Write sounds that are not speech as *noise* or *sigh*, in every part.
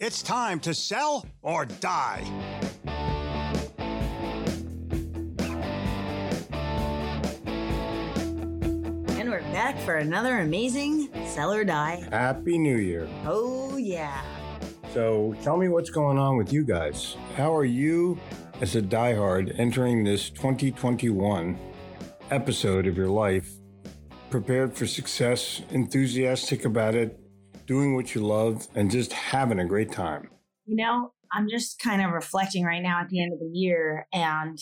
It's time to sell or die. And we're back for another amazing Sell or Die. Happy New Year. Oh, yeah. So tell me what's going on with you guys. How are you, as a diehard, entering this 2021 episode of your life? Prepared for success, enthusiastic about it, doing what you love, and just having a great time. You know, I'm just kind of reflecting right now at the end of the year, and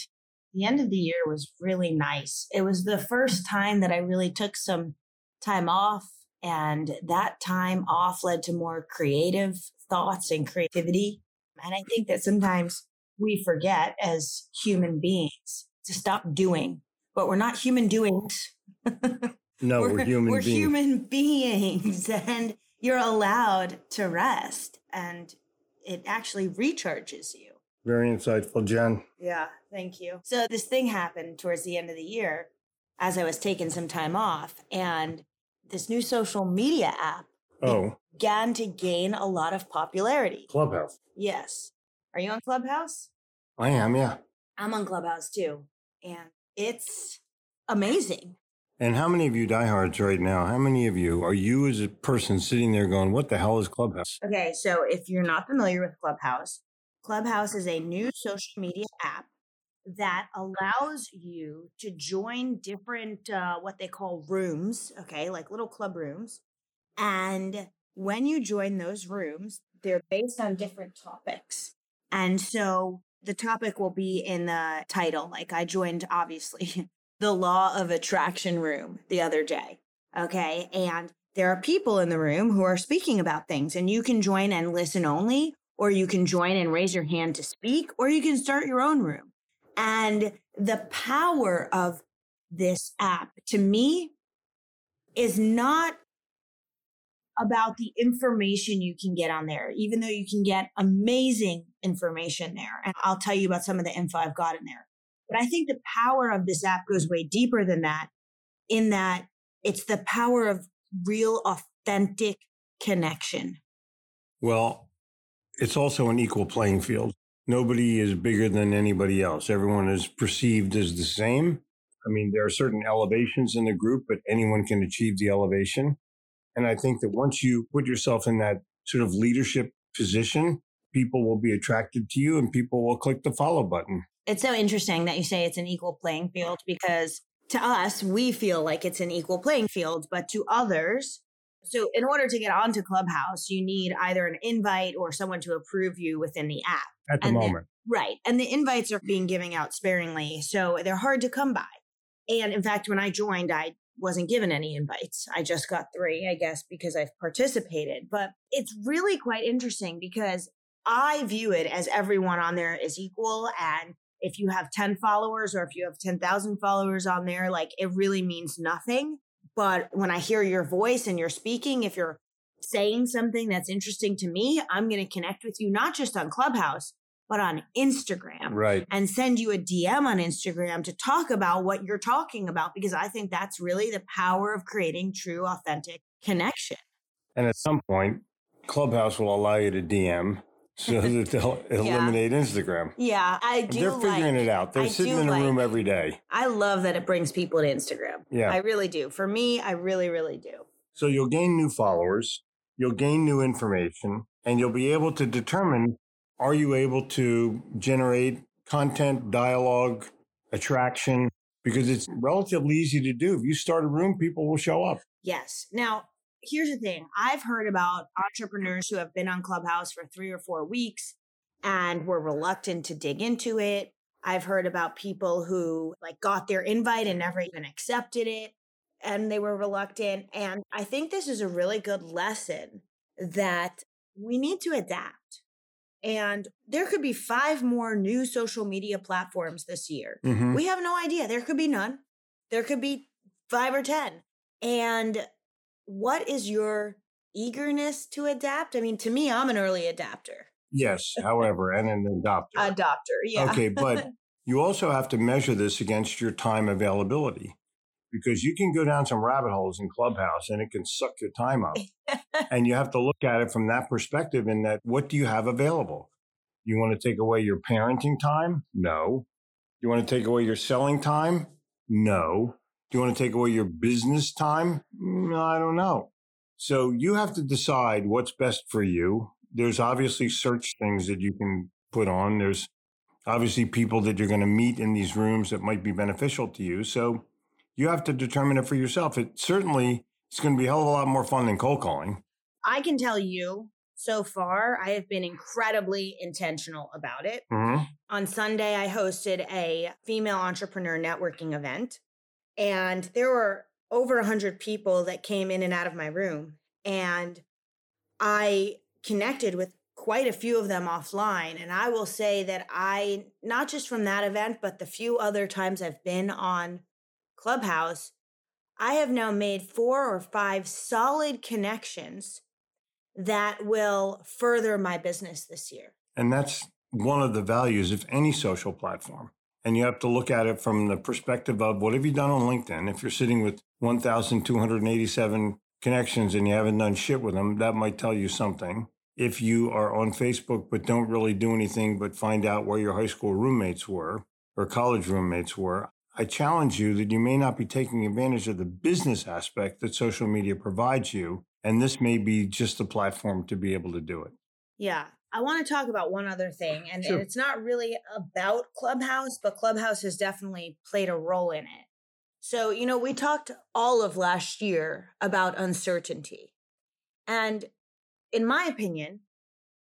the end of the year was really nice. It was the first time that I really took some time off, and that time off led to more creative thoughts and creativity. And I think that sometimes we forget as human beings to stop doing, but we're not human doings. *laughs* No, we're, human we're beings. human beings, *laughs* and you're allowed to rest, and it actually recharges you. Very insightful, Jen. Yeah, thank you. So this thing happened towards the end of the year as I was taking some time off, and this new social media app Oh, began to gain a lot of popularity. Clubhouse. Yes. Are you on Clubhouse? I am, yeah. I'm on Clubhouse too, and it's amazing. And how many of you diehards right now? How many of you are you as a person sitting there going, "What the hell is Clubhouse?" Okay, so if you're not familiar with Clubhouse, Clubhouse is a new social media app that allows you to join different, uh, what they call rooms, okay, like little club rooms. And when you join those rooms, they're based on different topics. And so the topic will be in the title. Like I joined, obviously, *laughs* the law of attraction room the other day. Okay. And there are people in the room who are speaking about things, and you can join and listen only, or you can join and raise your hand to speak, or you can start your own room. And the power of this app to me is not about the information you can get on there, even though you can get amazing information there. And I'll tell you about some of the info I've got in there. But I think the power of this app goes way deeper than that, in that it's the power of real, authentic connection. Well, it's also an equal playing field. Nobody is bigger than anybody else. Everyone is perceived as the same. I mean, there are certain elevations in the group, but anyone can achieve the elevation. And I think that once you put yourself in that sort of leadership position, people will be attracted to you and people will click the follow button. It's so interesting that you say it's an equal playing field because to us, we feel like it's an equal playing field, but to others, so in order to get onto Clubhouse, you need either an invite or someone to approve you within the app. At the And moment. Right. And the invites are being given out sparingly, so they're hard to come by. And in fact, when I joined, I wasn't given any invites. I just got three, I guess, because I've participated. But it's really quite interesting because I view it as everyone on there is equal. And if you have 10 followers or if you have 10,000 followers on there, like it really means nothing. But when I hear your voice and you're speaking, if you're saying something that's interesting to me, I'm going to connect with you, not just on Clubhouse, but on Instagram. Right. And send you a DM on Instagram to talk about what you're talking about because I think that's really the power of creating true, authentic connection. And at some point, Clubhouse will allow you to DM so *laughs* that they'll eliminate Instagram. Yeah, I do. They're figuring like, it out. They're I sitting in a room every day. I love that it brings people to Instagram. Yeah. I really do. For me, I really, really do. So you'll gain new followers, you'll gain new information, and you'll be able to determine are you able to generate content, dialogue, attraction, because it's relatively easy to do. If you start a room, people will show up. Yes. Now, here's the thing I've heard about entrepreneurs who have been on Clubhouse for three or four weeks and were reluctant to dig into it. I've heard about people who like got their invite and never even accepted it and they were reluctant. And I think this is a really good lesson that we need to adapt. And there could be five more new social media platforms this year. Mhm. We have no idea. There could be none. There could be five or 10. And what is your eagerness to adapt? I mean, to me, I'm an early adapter. Yes, *laughs* however, and an adopter. Adopter, yeah. Okay, but *laughs* you also have to measure this against your time availability because you can go down some rabbit holes in Clubhouse and it can suck your time up. *laughs* and you have to look at it from that perspective in that what do you have available? You want to take away your parenting time? No. You want to take away your selling time? No. Do you want to take away your business time? I don't know. So you have to decide what's best for you. There's obviously search things that you can put on. There's obviously people that you're going to meet in these rooms that might be beneficial to you. So you have to determine it for yourself. It certainly it's going to be a hell of a lot more fun than cold calling. I can tell you so far, I have been incredibly intentional about it. Mm-hmm. On Sunday, I hosted a female entrepreneur networking event, and there were over 100 people that came in and out of my room. And I connected with quite a few of them offline. And I will say that I, not just from that event, but the few other times I've been on Clubhouse, I have now made four or five solid connections that will further my business this year. And that's one of the values of any social platform. And you have to look at it from the perspective of what have you done on LinkedIn? If you're sitting with 1,287 connections and you haven't done shit with them, that might tell you something. If you are on Facebook but don't really do anything but find out where your high school roommates were or college roommates were, I challenge you that you may not be taking advantage of the business aspect that social media provides you. And this may be just the platform to be able to do it. Yeah. I want to talk about one other thing, and, Sure. and it's not really about Clubhouse, but Clubhouse has definitely played a role in it. So, you know, we talked all of last year about uncertainty. And in my opinion,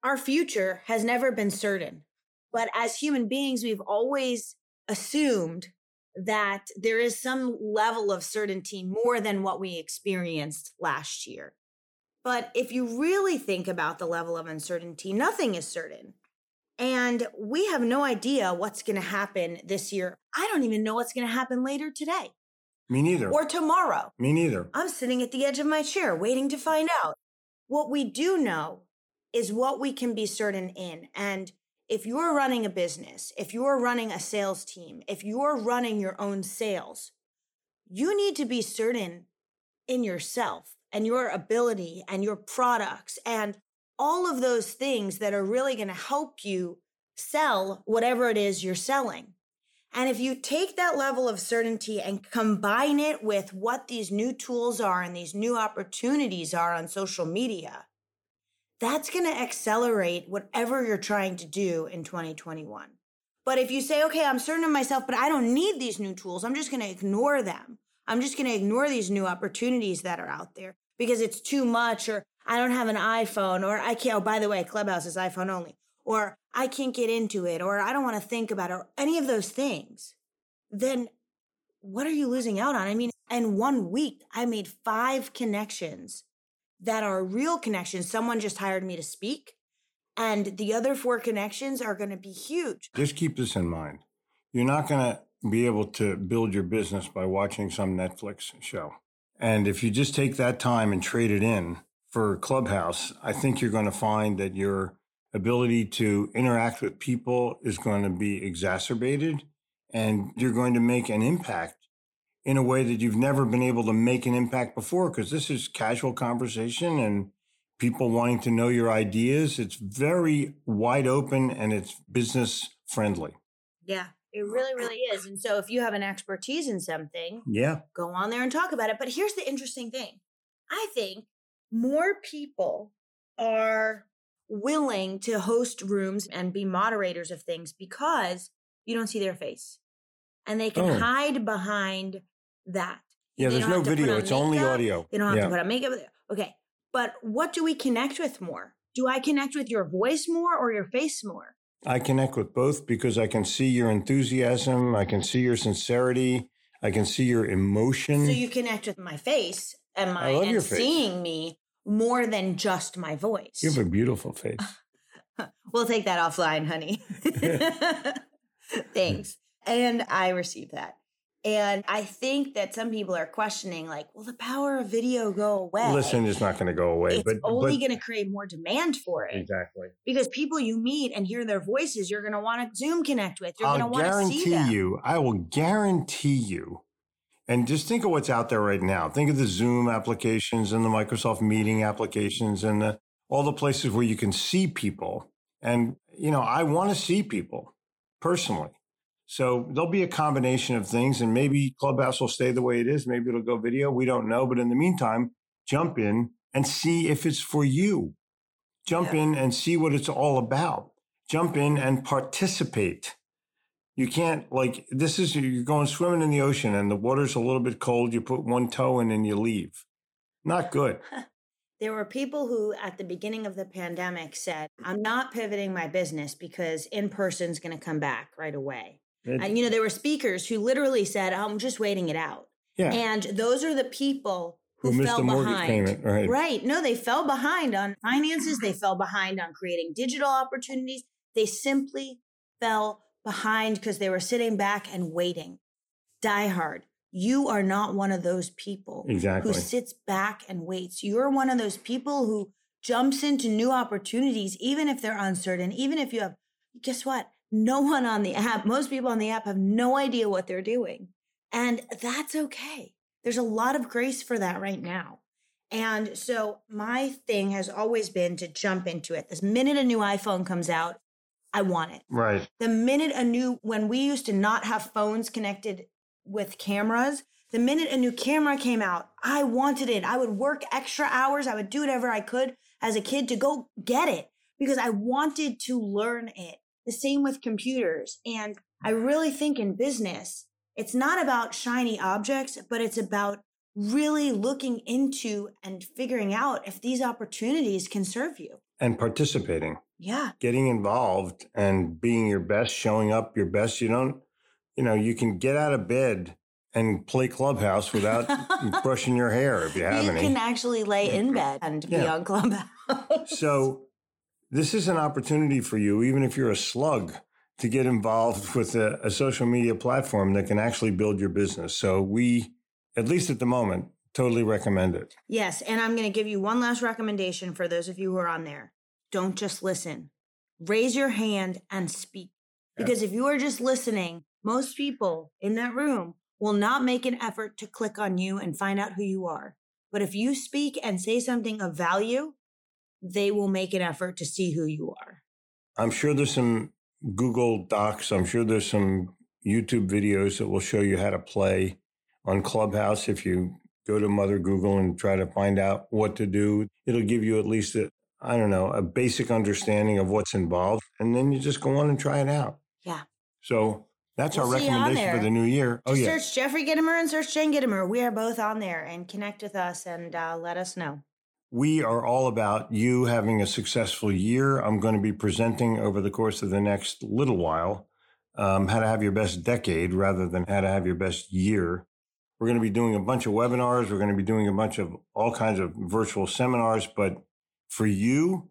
our future has never been certain. But as human beings, we've always assumed that there is some level of certainty more than what we experienced last year. But if you really think about the level of uncertainty, nothing is certain. And we have no idea what's going to happen this year. I don't even know what's going to happen later today Me neither. or tomorrow. Me neither. I'm sitting at the edge of my chair waiting to find out. What we do know is what we can be certain in. And if you're running a business, if you're running a sales team, if you're running your own sales, you need to be certain in yourself and your ability and your products and all of those things that are really going to help you sell whatever it is you're selling. And if you take that level of certainty and combine it with what these new tools are and these new opportunities are on social media, that's going to accelerate whatever you're trying to do in 2021. But if you say, okay, I'm certain of myself, but I don't need these new tools, I'm just going to ignore them. I'm just going to ignore these new opportunities that are out there because it's too much, or I don't have an iPhone, or I can't, oh, by the way, Clubhouse is iPhone only, or I can't get into it, or I don't want to think about it, or any of those things, then what are you losing out on? I mean, in one week, I made five connections that are real connections. Someone just hired me to speak, and the other four connections are going to be huge. Just keep this in mind. You're not going to be able to build your business by watching some Netflix show. And if you just take that time and trade it in for Clubhouse, I think you're going to find that you're ability to interact with people is going to be exacerbated and you're going to make an impact in a way that you've never been able to make an impact before because this is casual conversation and people wanting to know your ideas. It's very wide open and it's business friendly. Yeah, it really, really is. And so if you have an expertise in something, Yeah. go on there and talk about it. But here's the interesting thing I think more people are willing to host rooms and be moderators of things because you don't see their face and they can Oh. hide behind that. Yeah, They there's no have to put video. on It's only audio. They don't have yeah. to put on makeup. Okay. But what do we connect with more? Do I connect with your voice more or your face more? I connect with both because I can see your enthusiasm, I can see your sincerity, I can see your emotion. So you connect with my face and my and seeing me more than just my voice. you have a beautiful face. *laughs* we'll take that offline, honey. *laughs* *laughs* Thanks. And I received that. And I think that some people are questioning, like, will the power of video go away? Listen, it's not going to go away, it's but only going to create more demand for it exactly. because people you meet and hear their voices, you're going to want to Zoom connect with. You're going to want to see guarantee them. you, I will guarantee you, and just think of what's out there right now. Think of the Zoom applications and the Microsoft Meeting applications and the, all the places where you can see people. And, you know, I want to see people personally. So there'll be a combination of things, and maybe Clubhouse will stay the way it is. Maybe it'll go video. We don't know. But in the meantime, jump in and see if it's for you. Jump Yeah. in and see what it's all about. Jump in and participate. You can't like this is you're going swimming in the ocean and the water's a little bit cold. You put one toe in and you leave. Not good. *laughs* There were people who, at the beginning of the pandemic, said, I'm not pivoting my business because in person's going to come back right away. It- And, you know, there were speakers who literally said, I'm just waiting it out. yeah. And those are the people who, Who fell behind. payment, right. Right. No, they fell behind on finances. They fell behind on creating digital opportunities. They simply fell behind because they were sitting back and waiting. Die hard. You are not one of those people Exactly. who sits back and waits. You're one of those people who jumps into new opportunities, even if they're uncertain, even if you have, guess what? No one on the app, most people on the app have no idea what they're doing. And that's okay. There's a lot of grace for that right now. And so my thing has always been to jump into it. This minute a new iPhone comes out, I want it. Right. The minute a new, when we used to not have phones connected with cameras, the minute a new camera came out, I wanted it. I would work extra hours. I would do whatever I could as a kid to go get it because I wanted to learn it. The same with computers. And I really think in business, it's not about shiny objects, but it's about really looking into and figuring out if these opportunities can serve you. And participating, Yeah. getting involved and being your best, showing up your best. You don't, you know, you can get out of bed and play clubhouse without *laughs* brushing your hair if you have you any. You can actually lay in *laughs* bed and be on Clubhouse. So this is an opportunity for you, even if you're a slug, to get involved *laughs* with a, a social media platform that can actually build your business. So we, at least at the moment, totally recommend it. yes, and I'm going to give you one last recommendation for those of you who are on there. Don't just listen. Raise your hand and speak. Yeah. Because if you are just listening, most people in that room will not make an effort to click on you and find out who you are. But if you speak and say something of value, they will make an effort to see who you are. I'm sure there's some Google Docs. I'm sure there's some YouTube videos that will show you how to play on Clubhouse. If you go to Mother Google and try to find out what to do, it'll give you at least a, I don't know, a basic understanding of what's involved. And then you just go on and try it out. Yeah. So that's We'll our see you on recommendation for the new year. Oh, yeah. search Jeffrey Gitomer and search Jen Gitomer. We are both on there and connect with us and uh, let us know. We are all about you having a successful year. I'm going to be presenting over the course of the next little while um, how to have your best decade rather than how to have your best year. We're going to be doing a bunch of webinars. We're going to be doing a bunch of all kinds of virtual seminars. But for you,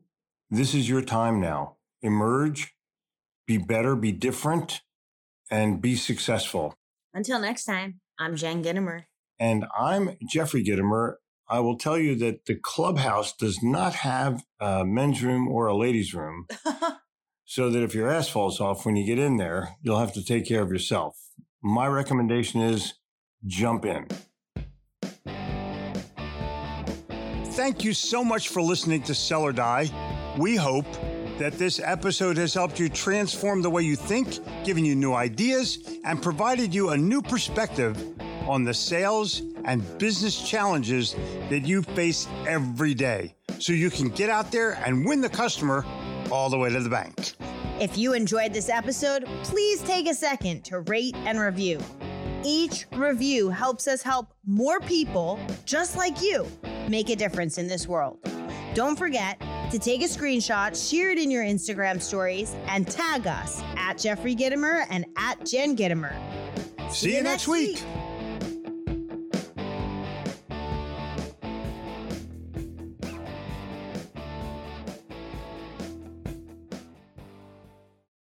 this is your time now. Emerge, be better, be different, and be successful. Until next time, I'm Jen Gitomer. And I'm Jeffrey Gitomer. I will tell you that the clubhouse does not have a men's room or a ladies' room. *laughs* so that if your ass falls off when you get in there, you'll have to take care of yourself. My recommendation is jump in. Thank you so much for listening to Sell or Die. We hope that this episode has helped you transform the way you think, given you new ideas, and provided you a new perspective on the sales and business challenges that you face every day so you can get out there and win the customer all the way to the bank. If you enjoyed this episode, please take a second to rate and review. Each review helps us help more people just like you make a difference in this world. Don't forget to take a screenshot, share it in your Instagram stories, and tag us at Jeffrey Gitomer and at Jen Gitomer. See, See you next week. week.